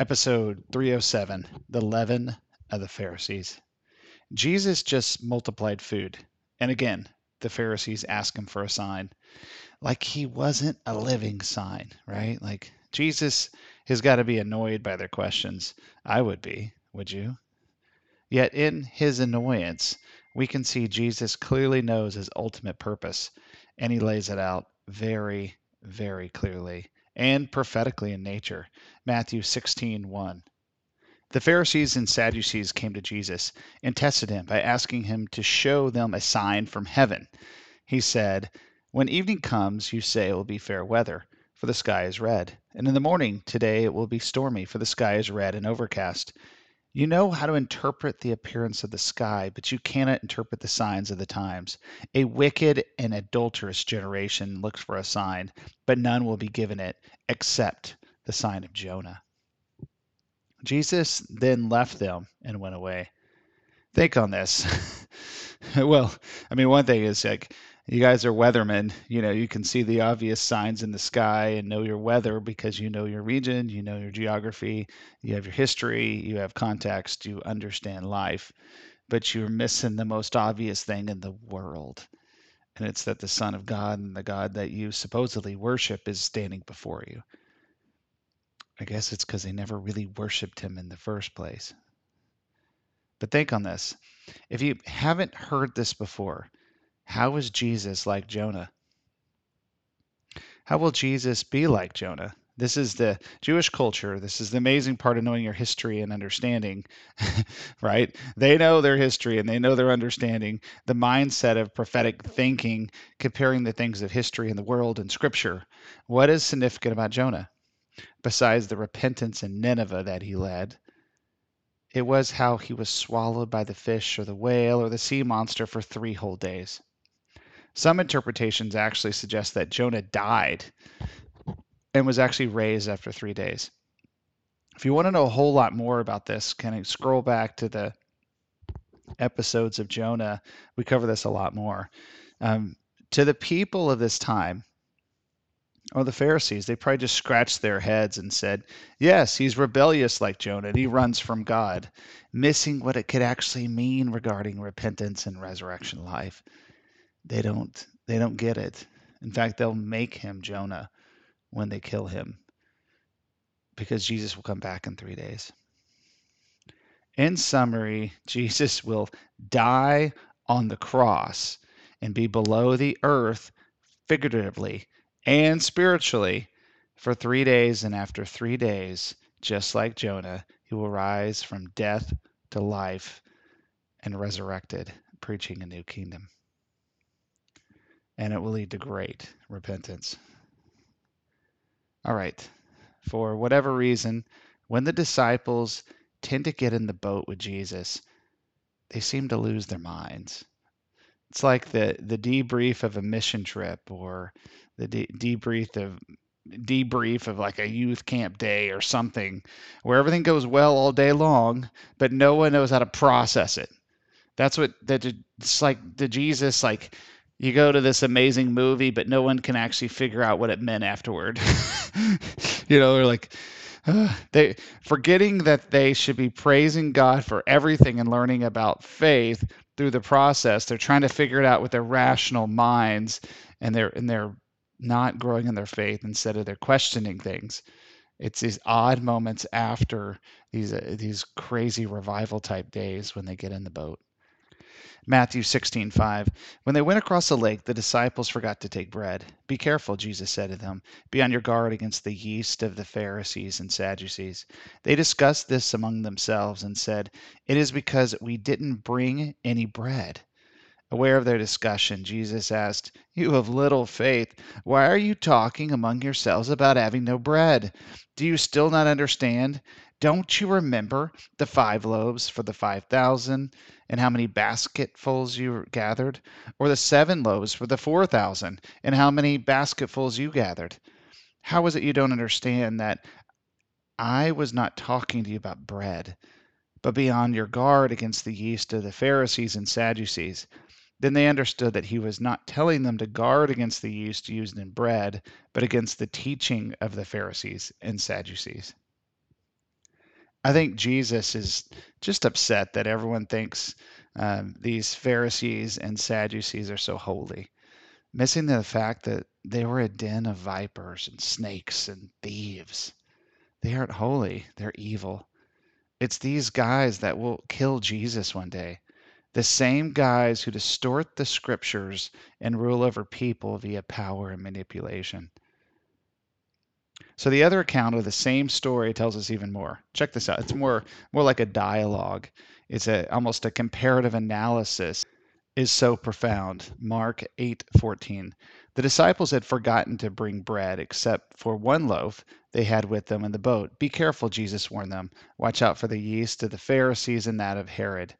Episode 307 The Leaven of the Pharisees. Jesus just multiplied food. And again, the Pharisees ask him for a sign. Like he wasn't a living sign, right? Like Jesus has got to be annoyed by their questions. I would be, would you? Yet in his annoyance, we can see Jesus clearly knows his ultimate purpose, and he lays it out very, very clearly and prophetically in nature. Matthew 16 1. The Pharisees and Sadducees came to Jesus and tested him by asking him to show them a sign from heaven. He said, When evening comes, you say it will be fair weather, for the sky is red. And in the morning, today it will be stormy, for the sky is red and overcast. You know how to interpret the appearance of the sky, but you cannot interpret the signs of the times. A wicked and adulterous generation looks for a sign, but none will be given it except the sign of Jonah. Jesus then left them and went away. Think on this. well, I mean, one thing is like you guys are weathermen. You know, you can see the obvious signs in the sky and know your weather because you know your region, you know your geography, you have your history, you have context, you understand life. But you're missing the most obvious thing in the world. And it's that the Son of God and the God that you supposedly worship is standing before you. I guess it's because they never really worshiped him in the first place. But think on this. If you haven't heard this before, how is Jesus like Jonah? How will Jesus be like Jonah? This is the Jewish culture. This is the amazing part of knowing your history and understanding, right? They know their history and they know their understanding, the mindset of prophetic thinking, comparing the things of history and the world and scripture. What is significant about Jonah? Besides the repentance in Nineveh that he led, it was how he was swallowed by the fish or the whale or the sea monster for three whole days. Some interpretations actually suggest that Jonah died and was actually raised after three days. If you want to know a whole lot more about this, kind of scroll back to the episodes of Jonah. We cover this a lot more. Um, to the people of this time, or the Pharisees, they probably just scratched their heads and said, Yes, he's rebellious like Jonah, and he runs from God, missing what it could actually mean regarding repentance and resurrection life they don't they don't get it. In fact, they'll make him Jonah when they kill him because Jesus will come back in 3 days. In summary, Jesus will die on the cross and be below the earth figuratively and spiritually for 3 days and after 3 days, just like Jonah, he will rise from death to life and resurrected, preaching a new kingdom and it will lead to great repentance. All right. For whatever reason, when the disciples tend to get in the boat with Jesus, they seem to lose their minds. It's like the the debrief of a mission trip or the de- debrief of debrief of like a youth camp day or something where everything goes well all day long, but no one knows how to process it. That's what that it's like the Jesus like you go to this amazing movie, but no one can actually figure out what it meant afterward. you know, they're like, uh, they forgetting that they should be praising God for everything and learning about faith through the process. They're trying to figure it out with their rational minds, and they're and they're not growing in their faith. Instead of they're questioning things. It's these odd moments after these uh, these crazy revival type days when they get in the boat. Matthew 16:5 When they went across the lake the disciples forgot to take bread. Be careful, Jesus said to them. Be on your guard against the yeast of the Pharisees and Sadducees. They discussed this among themselves and said, It is because we didn't bring any bread. Aware of their discussion, Jesus asked, You have little faith. Why are you talking among yourselves about having no bread? Do you still not understand? Don't you remember the five loaves for the 5,000 and how many basketfuls you gathered? Or the seven loaves for the 4,000 and how many basketfuls you gathered? How is it you don't understand that I was not talking to you about bread, but be on your guard against the yeast of the Pharisees and Sadducees? Then they understood that he was not telling them to guard against the yeast used in bread, but against the teaching of the Pharisees and Sadducees. I think Jesus is just upset that everyone thinks um, these Pharisees and Sadducees are so holy, missing the fact that they were a den of vipers and snakes and thieves. They aren't holy, they're evil. It's these guys that will kill Jesus one day. The same guys who distort the scriptures and rule over people via power and manipulation. So the other account of the same story tells us even more. Check this out. It's more more like a dialogue. It's a almost a comparative analysis is so profound. Mark 8:14. The disciples had forgotten to bring bread except for one loaf they had with them in the boat. Be careful, Jesus warned them. Watch out for the yeast of the Pharisees and that of Herod.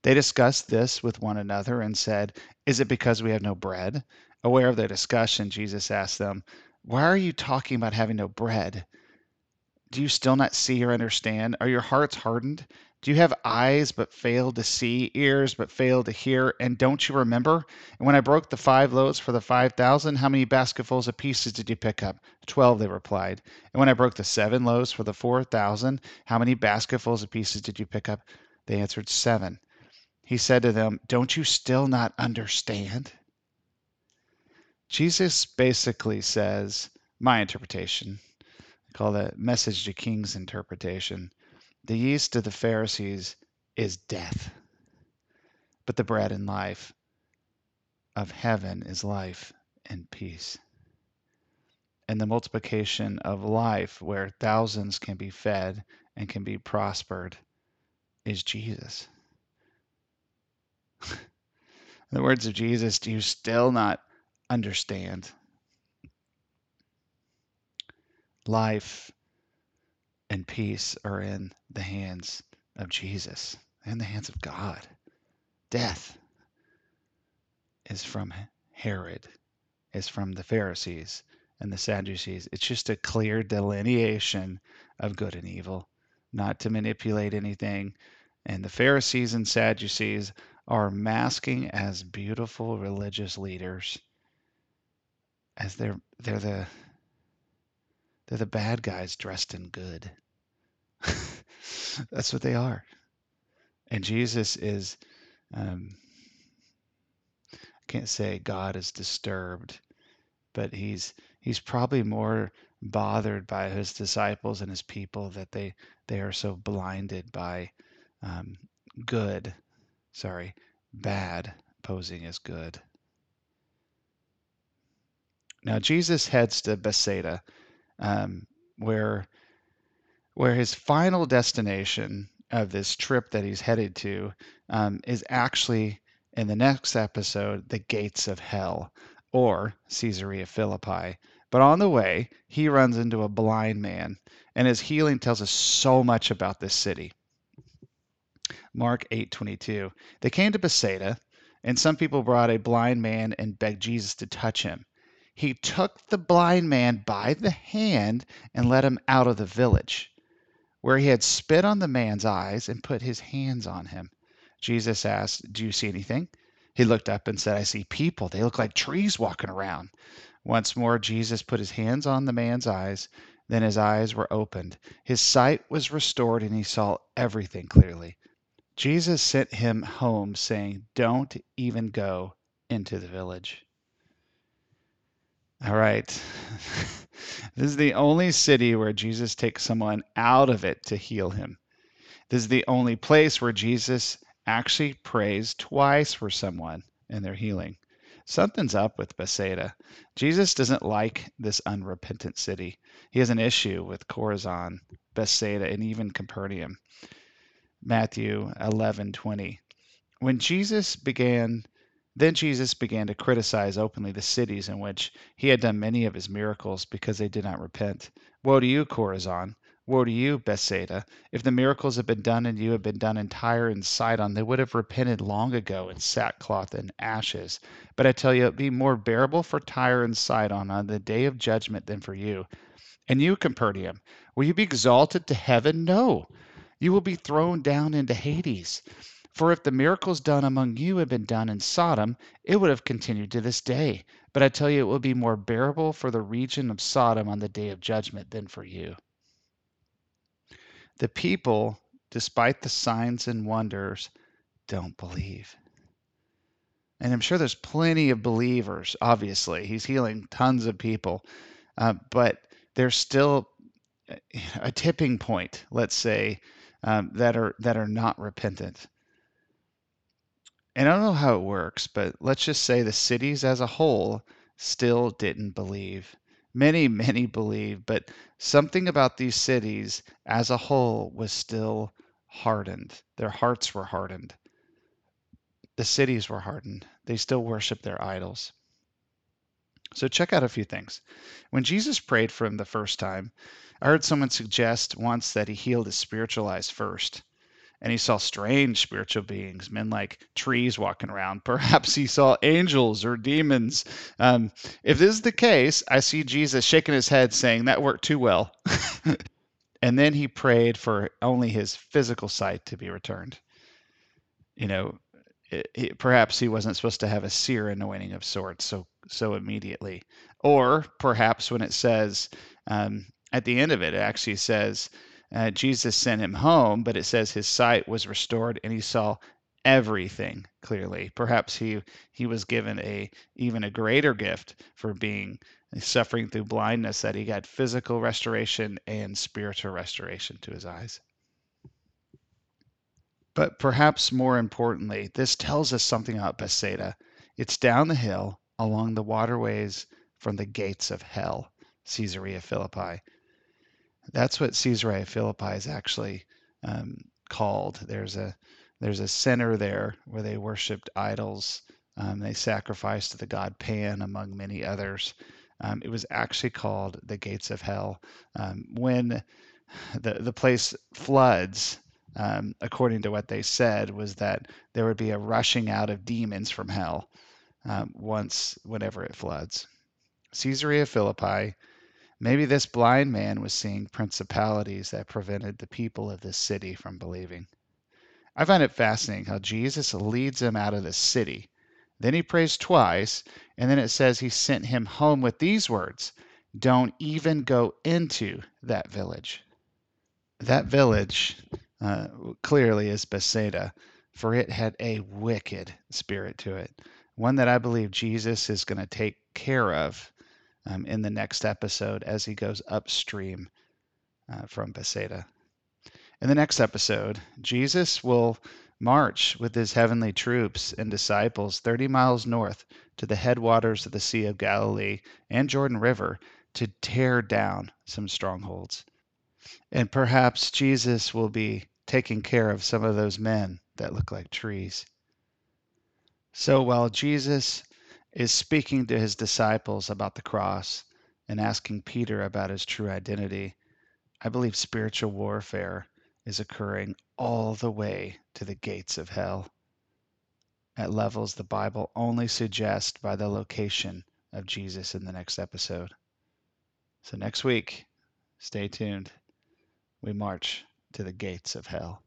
They discussed this with one another and said, Is it because we have no bread? Aware of their discussion, Jesus asked them, why are you talking about having no bread? Do you still not see or understand? Are your hearts hardened? Do you have eyes but fail to see, ears but fail to hear? And don't you remember? And when I broke the five loaves for the five thousand, how many basketfuls of pieces did you pick up? Twelve, they replied. And when I broke the seven loaves for the four thousand, how many basketfuls of pieces did you pick up? They answered, Seven. He said to them, Don't you still not understand? Jesus basically says, my interpretation, I call that message to kings interpretation. The yeast of the Pharisees is death, but the bread and life of heaven is life and peace. And the multiplication of life, where thousands can be fed and can be prospered, is Jesus. In the words of Jesus, do you still not understand life and peace are in the hands of Jesus, and the hands of God. Death is from Herod, is from the Pharisees and the Sadducees. It's just a clear delineation of good and evil, not to manipulate anything. And the Pharisees and Sadducees are masking as beautiful religious leaders as they're they're the they're the bad guys dressed in good. That's what they are. And Jesus is um, I can't say God is disturbed, but he's he's probably more bothered by his disciples and his people that they they are so blinded by um, good, sorry, bad posing as good. Now Jesus heads to Bethsaida, um, where where his final destination of this trip that he's headed to um, is actually in the next episode the gates of hell or Caesarea Philippi. But on the way, he runs into a blind man, and his healing tells us so much about this city. Mark 8:22. They came to Bethsaida, and some people brought a blind man and begged Jesus to touch him he took the blind man by the hand and led him out of the village, where he had spit on the man's eyes and put his hands on him. Jesus asked, Do you see anything? He looked up and said, I see people. They look like trees walking around. Once more, Jesus put his hands on the man's eyes. Then his eyes were opened. His sight was restored, and he saw everything clearly. Jesus sent him home, saying, Don't even go into the village. All right. this is the only city where Jesus takes someone out of it to heal him. This is the only place where Jesus actually prays twice for someone in their healing. Something's up with Bethsaida. Jesus doesn't like this unrepentant city. He has an issue with Chorazin, Bethsaida, and even Capernaum. Matthew 11:20. When Jesus began then Jesus began to criticize openly the cities in which he had done many of his miracles because they did not repent. Woe to you, Chorazin! Woe to you, Bethsaida! If the miracles had been done in you had been done in Tyre and Sidon, they would have repented long ago in sackcloth and ashes. But I tell you, it would be more bearable for Tyre and Sidon on the day of judgment than for you. And you, Capernaum, will you be exalted to heaven? No, you will be thrown down into Hades. For if the miracles done among you had been done in Sodom, it would have continued to this day. But I tell you, it will be more bearable for the region of Sodom on the day of judgment than for you. The people, despite the signs and wonders, don't believe. And I'm sure there's plenty of believers, obviously. He's healing tons of people. Uh, but there's still a tipping point, let's say, um, that are that are not repentant. And I don't know how it works, but let's just say the cities as a whole still didn't believe. Many, many believe, but something about these cities as a whole was still hardened. Their hearts were hardened. The cities were hardened. They still worship their idols. So check out a few things. When Jesus prayed for him the first time, I heard someone suggest once that he healed his spiritual eyes first and he saw strange spiritual beings, men like trees walking around. Perhaps he saw angels or demons. Um, if this is the case, I see Jesus shaking his head saying, That worked too well. and then he prayed for only his physical sight to be returned. You know, it, it, perhaps he wasn't supposed to have a seer anointing of sorts so so immediately. Or perhaps when it says um, at the end of it, it actually says, uh, Jesus sent him home, but it says his sight was restored and he saw everything clearly. Perhaps he he was given a even a greater gift for being suffering through blindness that he got physical restoration and spiritual restoration to his eyes. But perhaps more importantly, this tells us something about Bethsaida. It's down the hill along the waterways from the gates of hell, Caesarea Philippi. That's what Caesarea Philippi is actually um, called. There's a there's a center there where they worshipped idols. Um, they sacrificed to the god Pan, among many others. Um, it was actually called the gates of hell. Um, when the the place floods, um, according to what they said, was that there would be a rushing out of demons from hell um, once whenever it floods. Caesarea Philippi Maybe this blind man was seeing principalities that prevented the people of this city from believing. I find it fascinating how Jesus leads him out of the city. Then he prays twice, and then it says he sent him home with these words Don't even go into that village. That village uh, clearly is Bethsaida, for it had a wicked spirit to it, one that I believe Jesus is going to take care of um, in the next episode as he goes upstream uh, from Bethsaida. In the next episode, Jesus will march with his heavenly troops and disciples 30 miles north to the headwaters of the Sea of Galilee and Jordan River to tear down some strongholds. And perhaps Jesus will be taking care of some of those men that look like trees. So while Jesus is speaking to his disciples about the cross and asking Peter about his true identity, I believe spiritual warfare is occurring all the way to the gates of hell at levels the Bible only suggests by the location of Jesus in the next episode. So, next week, stay tuned. We march to the gates of hell.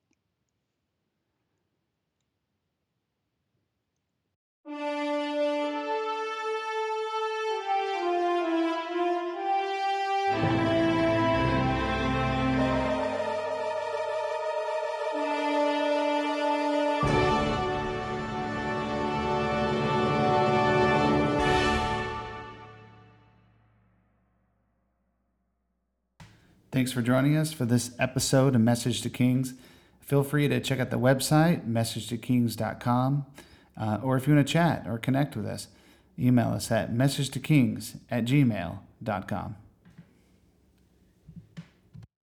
Thanks for joining us for this episode of Message to Kings. Feel free to check out the website, messagetokings.com, uh, or if you want to chat or connect with us, email us at messagetokings at gmail.com.